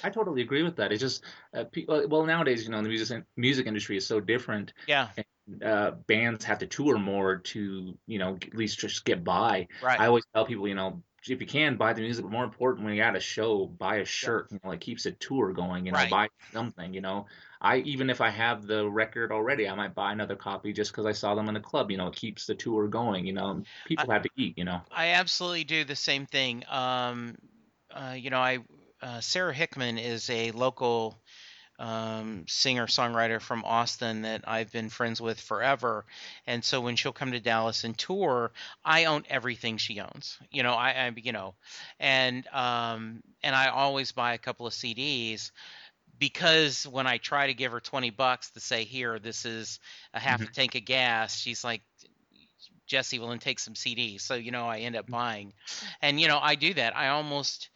I totally agree with that. It's just uh, well nowadays, you know, the music music industry is so different. Yeah. And, uh, bands have to tour more to you know at least just get by. Right. I always tell people, you know, if you can buy the music, but more important, when you're at a show, buy a shirt. You know, it keeps a tour going. You know, right. buy something. You know, I even if I have the record already, I might buy another copy just because I saw them in the club. You know, it keeps the tour going. You know, people I, have to eat. You know, I absolutely do the same thing. Um, uh, you know, I uh, Sara Hickman is a local um, singer songwriter from Austin that I've been friends with forever. And so when she'll come to Dallas and tour, I own everything she owns. You know, I, I you know, and um, and I always buy a couple of CDs because when I try to give her 20 bucks to say here this is a half Mhm. a tank of gas, she's like Jesse will then take some CDs. So you know I end up buying. And you know I do that. I almost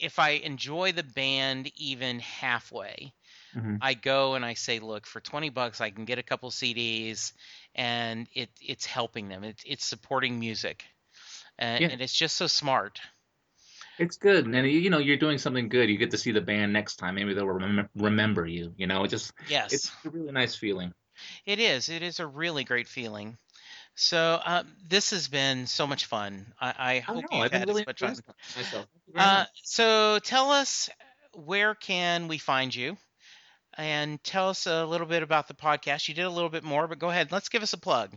if I enjoy the band even halfway, Mhm. I go and I say, look, for 20 bucks, I can get a couple CDs and it, it's helping them. It, it's supporting music. And, Yeah. and it's just so smart. It's good, and you know you're doing something good. You get to see the band next time. Maybe they'll remember remember you. You know, it just Yes, it's a really nice feeling. it is. It is a really great feeling. So uh, this has been so much fun. I, I hope know. you've I've had really as much fun. myself. Thank you very Uh, so tell us where can we find you? And tell us a little bit about the podcast. You did a little bit more, but go ahead. Let's give us a plug.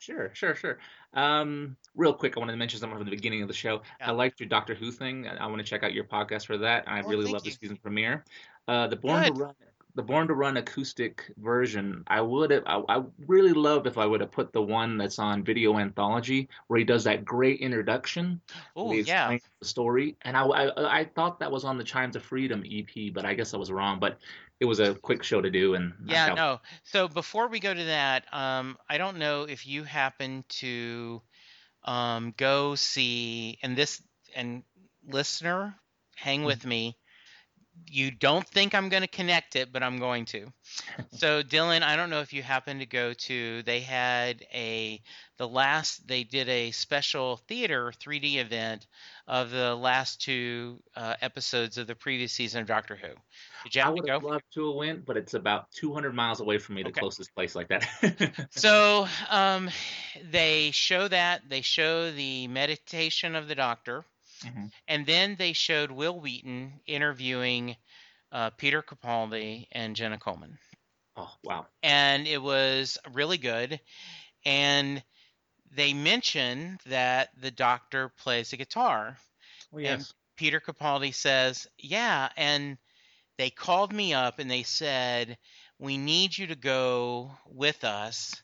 Sure, sure, sure. Um, real quick, I wanted to mention something from the beginning of the show. Yeah. I liked your Doctor Who thing. I, I want to check out your podcast for that. I Oh, really love the season premiere. Uh, the Born Good. to Run, the Born to Run acoustic version. I would have. I, I really loved if I would have put the one that's on Video Anthology, where he does that great introduction. Oh, yeah. the story. And I, I, I thought that was on the Chimes of Freedom EP, but I guess I was wrong. But it was a quick show to do, and Yeah, no. So before we go to that, um, I don't know if you happen to um, go see, and this, and listener, hang with me. You don't think I'm going to connect it, but I'm going to. So Dylan, I don't know if you happen to go to. They had a the last. They did a special theater 3D event of the last two uh, episodes of the previous season of Doctor Who. Did you I would go? loved to have went, but it's about 200 miles away from me, the Okay. closest place like that. So um, they show that they show the meditation of the doctor, Mhm. and then they showed Wil Wheaton interviewing uh, Peter Capaldi and Jenna Coleman, Oh, wow. and it was really good. And they mentioned that the doctor plays the guitar. Well, yes. Peter Capaldi says, "Yeah," and they called me up and they said, "We need you to go with us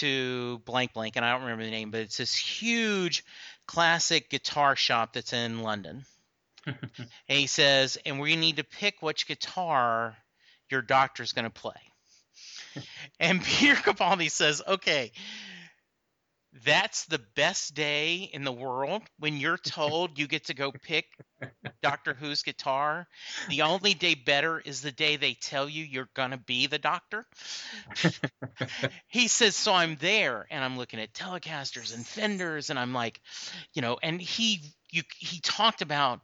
to blank blank," and I don't remember the name, but it's this huge classic guitar shop that's in London. and he says, "And we need to pick which guitar your doctor's going to play." and Peter Capaldi says, "Okay." That's the best day in the world when you're told you get to go pick Doctor Who's guitar. The only day better is the day they tell you you're going to be the doctor. he says, So I'm there and I'm looking at Telecasters and Fenders and I'm like, you know, and he you he talked about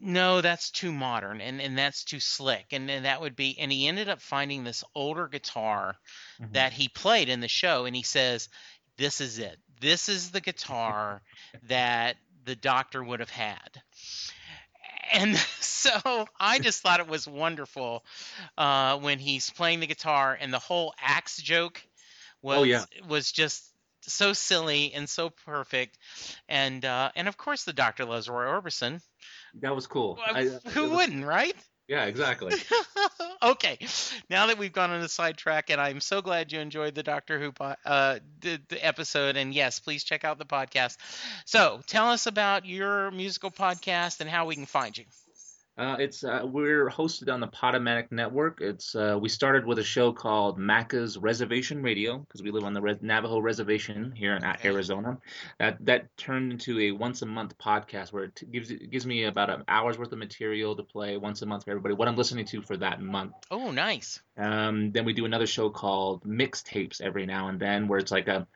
no, that's too modern and, and that's too slick. And, and that would be, and he ended up finding this older guitar Mhm. that he played in the show and he says this is it this is the guitar that the doctor would have had and so i just thought it was wonderful uh, when he's playing the guitar and the whole axe joke was Oh, yeah. was just so silly and so perfect and uh, and of course the doctor loves roy orbison That was cool. I- who was- wouldn't right Yeah, exactly. okay, now that we've gone on a sidetrack, and I'm so glad you enjoyed the Doctor Who po- uh, the, the episode, and yes, please check out the podcast. So, tell us about your musical podcast and how we can find you. Uh, it's uh, we're hosted on the Podomatic Network. It's uh, we started with a show called Macca's Reservation Radio because we live on the Res- Navajo Reservation here in. Arizona. That that turned into a once a month podcast where it t- gives it gives me about an hour's worth of material to play once a month for everybody. What I'm listening to for that month. Oh, nice. Um, then we do another show called Mixtapes every now and then, where it's like a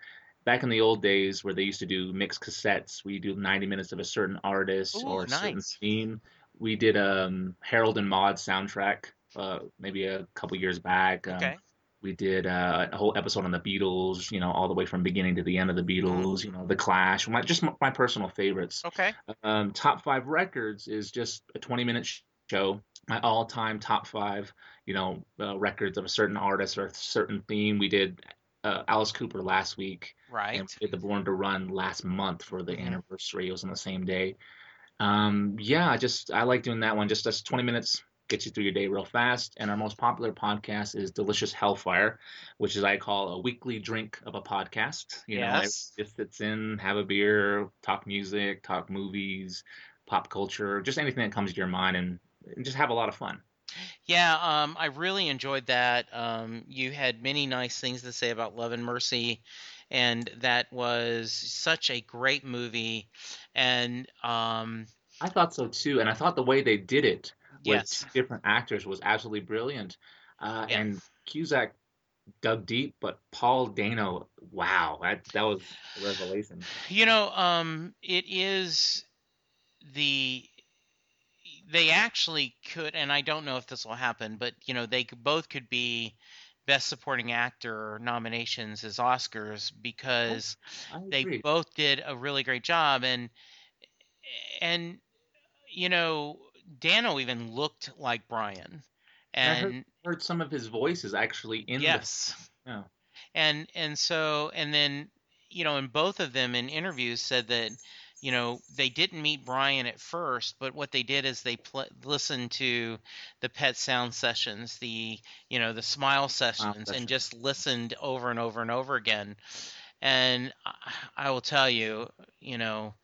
back in the old days where they used to do mixed cassettes. We do 90 minutes of a certain artist Ooh, or a certain theme. We did um Harold and Maude soundtrack uh, maybe a couple years back. Um, Okay. We did uh, a whole episode on the Beatles, you know, all the way from beginning to the end of the Beatles, you know, The Clash, my, just my, my personal favorites. Okay. Um, top five records is just a 20 minute show. My all time top five, you know, uh, records of a certain artist or a certain theme. We did uh, Alice Cooper last week, Right. and we did the Born to Run last month for the Mhm. anniversary. It was on the same day. Um, yeah, I just I like doing that one. Just just 20 minutes gets you through your day real fast. And our most popular podcast is Delicious Hellfire, which is I call a weekly drink of a podcast. You know, Yes. it just sits in, have a beer, talk music, talk movies, pop culture, just anything that comes to your mind, and, and just have a lot of fun. Yeah, um, I really enjoyed that. Um, you had many nice things to say about Love and Mercy, and that was such a great movie. And um, I thought so too, and I thought the way they did it with yes, two different actors was absolutely brilliant. Uh, yeah. and Cusack dug deep, but Paul Dano, wow, that that was a revelation. You know, um, it is the they actually could, and I don't know if this will happen, but you know, they both could be best supporting actor nominations as Oscars oh, because I they both did a really great job and and you know, Dano even looked like Brian. And I heard heard some of his voices actually in the yes. yeah. and and so and then you know and both of them in interviews said that you know they didn't meet brian at first but what they did is they pl- listened to the pet sound sessions the you know the smile sessions session. and just listened over and over and over again and I, I will tell you you know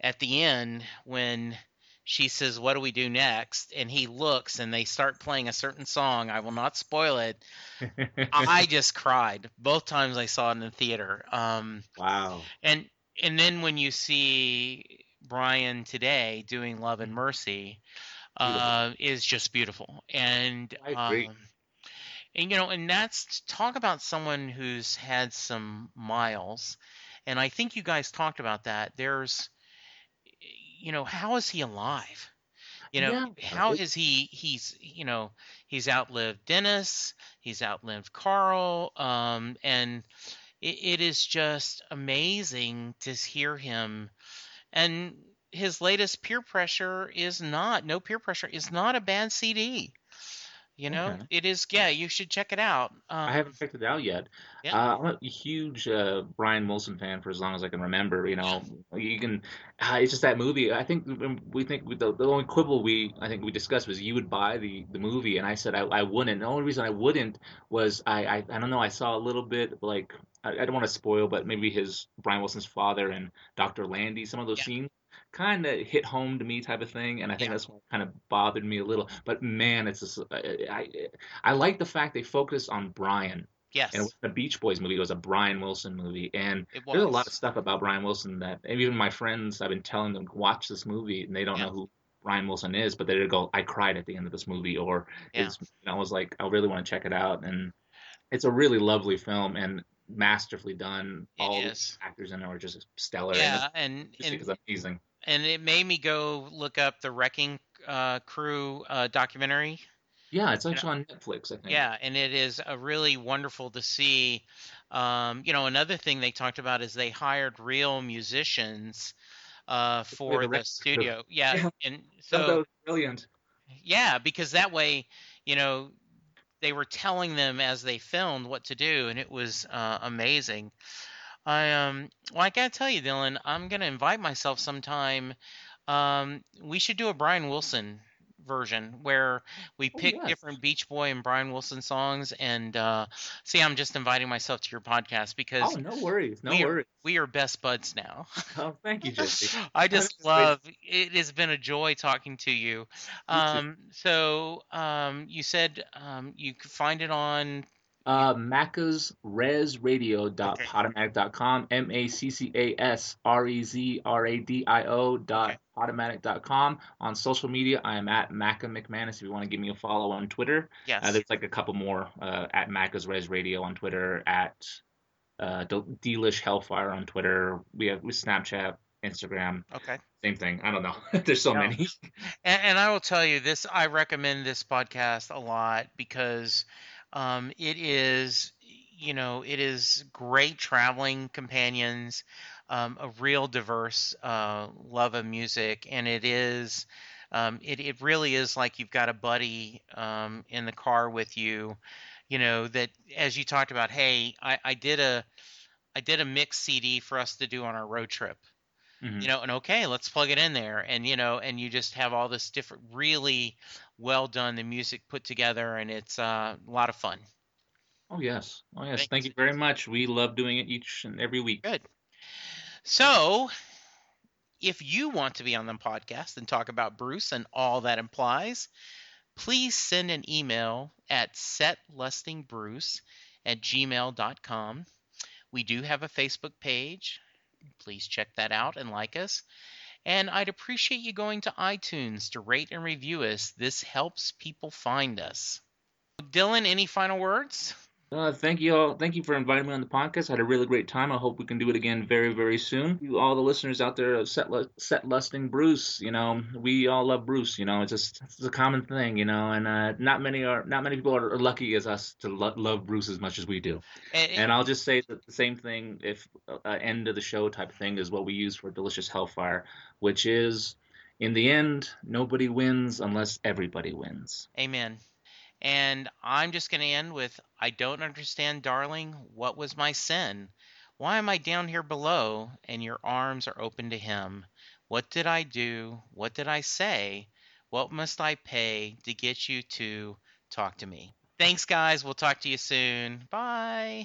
at the end when she says what do we do next and he looks and they start playing a certain song i will not spoil it I just cried both times I saw it in the theater. Um, wow. and and then when you see Brian today doing Love and Mercy, uh, is just beautiful. And I agree. um, and you know, and that's talk about someone who's had some miles. And I think you guys talked about that. There's, you know, how is he alive? You know, Yeah. how It- is he? He's, you know, he's outlived Dennis. He's outlived Carl. Um, and it, it is just amazing to hear him. And his latest Pier Pressure is not no Pier Pressure is not a bad CD. You know, Okay. it is. Yeah, you should check it out. Um, I haven't checked it out yet. Yeah. Uh, I'm a huge uh, Brian Wilson fan for as long as I can remember. You know, you can. Uh, it's just that movie. I think we think the, the only quibble we I think we discussed was you would buy the the movie, and I said I, I wouldn't. The only reason I wouldn't was I, I I don't know. I saw a little bit like I, I don't want to spoil, but maybe his Brian Wilson's father and Dr. Landy. Some of those Yeah. scenes kind of hit home to me type of thing, and I think Yeah. that's what kind of bothered me a little. But man, it's just, I, I I like the fact they focused on Brian. yes, And the Beach Boys movie, it was a Brian Wilson movie, and there's a lot of stuff about Brian Wilson that even my friends, I've been telling them watch this movie, and they don't Yeah. know who Brian Wilson is, but they go, "I cried at the end of this movie," or Yeah. it's, I was like, I really want to check it out, and it's a really lovely film and masterfully done. It All is. the actors in it are just stellar, Yeah, and and and amazing. and it made me go look up the Wrecking uh, Crew uh, documentary. Yeah, it's You know, actually on Netflix, I think. Yeah, and it is a really wonderful to see. Um, you know, another thing they talked about is they hired real musicians uh, for the the studio. Yeah, Yeah. and So that was brilliant. yeah, because that way, you know, they were telling them as they filmed what to do, and it was uh, amazing. I um, well, I gotta tell you, Dylan, I'm gonna invite myself sometime. Um, we should do a Brian Wilson version where we Oh pick yes. different Beach Boy and Brian Wilson songs, and uh, see, I'm just inviting myself to your podcast because Oh, no worries, no we are worries. we are best buds now. Oh, thank you, Jesse. I just love it has been a joy talking to you. You. Um, so um, you said um, you could find it on Uh, maccasrezradio.podomatic.com, M-A-C-C-A-S-R-E-Z-R-A-D-I-O dot podomatic.com. On social media, I am at Macca McManus. If you want to give me a follow on Twitter, yes. uh, there's like a couple more uh, at Macca's Rez Radio on Twitter, at uh, Del- Delish Hellfire on Twitter. We have we Snapchat, Instagram, okay. same thing. I don't know. there's so Yeah. many. And, and I will tell you this: I recommend this podcast a lot because um, it is, you know, it is great traveling companions, um, a real diverse uh, love of music, and it is. Um, it, it really is like you've got a buddy um, in the car with you, you know, that as you talked about, hey, I, I did a I did a mix CD for us to do on our road trip Mhm. you know and okay let's plug it in there and you know and you just have all this different really well done. The music put together, and it's uh, a lot of fun. Oh yes, oh yes. Thanks. Thank you very much. We love doing it each and every week. Good. So, if you want to be on the podcast and talk about Bruce and all that implies, please send an email at setlustingbruce at gmail.com. We do have a Facebook page. Please check that out and like us. And I'd appreciate you going to iTunes to rate and review us. This helps people find us. Dylan, any final words? Uh, thank you all. Thank you for inviting me on the podcast. I had a really great time. I hope we can do it again very, very soon. You, all the listeners out there of set, set lusting Bruce, you know, we all love Bruce. You know, it's just it's a common thing, you know, and uh, not many are not many people are, lucky as us to lo- love Bruce as much as we do. And, and, I'll just say that the same thing, if uh, end of the show type thing, is what we use for Delicious Hellfire, which is, in the end, nobody wins unless everybody wins. Amen. And I'm just going to end with I don't understand, darling. What was my sin? Why am I down here below and your arms are open to him? What did I do? What did I say? What must I pay to get you to talk to me? Thanks, guys. We'll talk to you soon. Bye.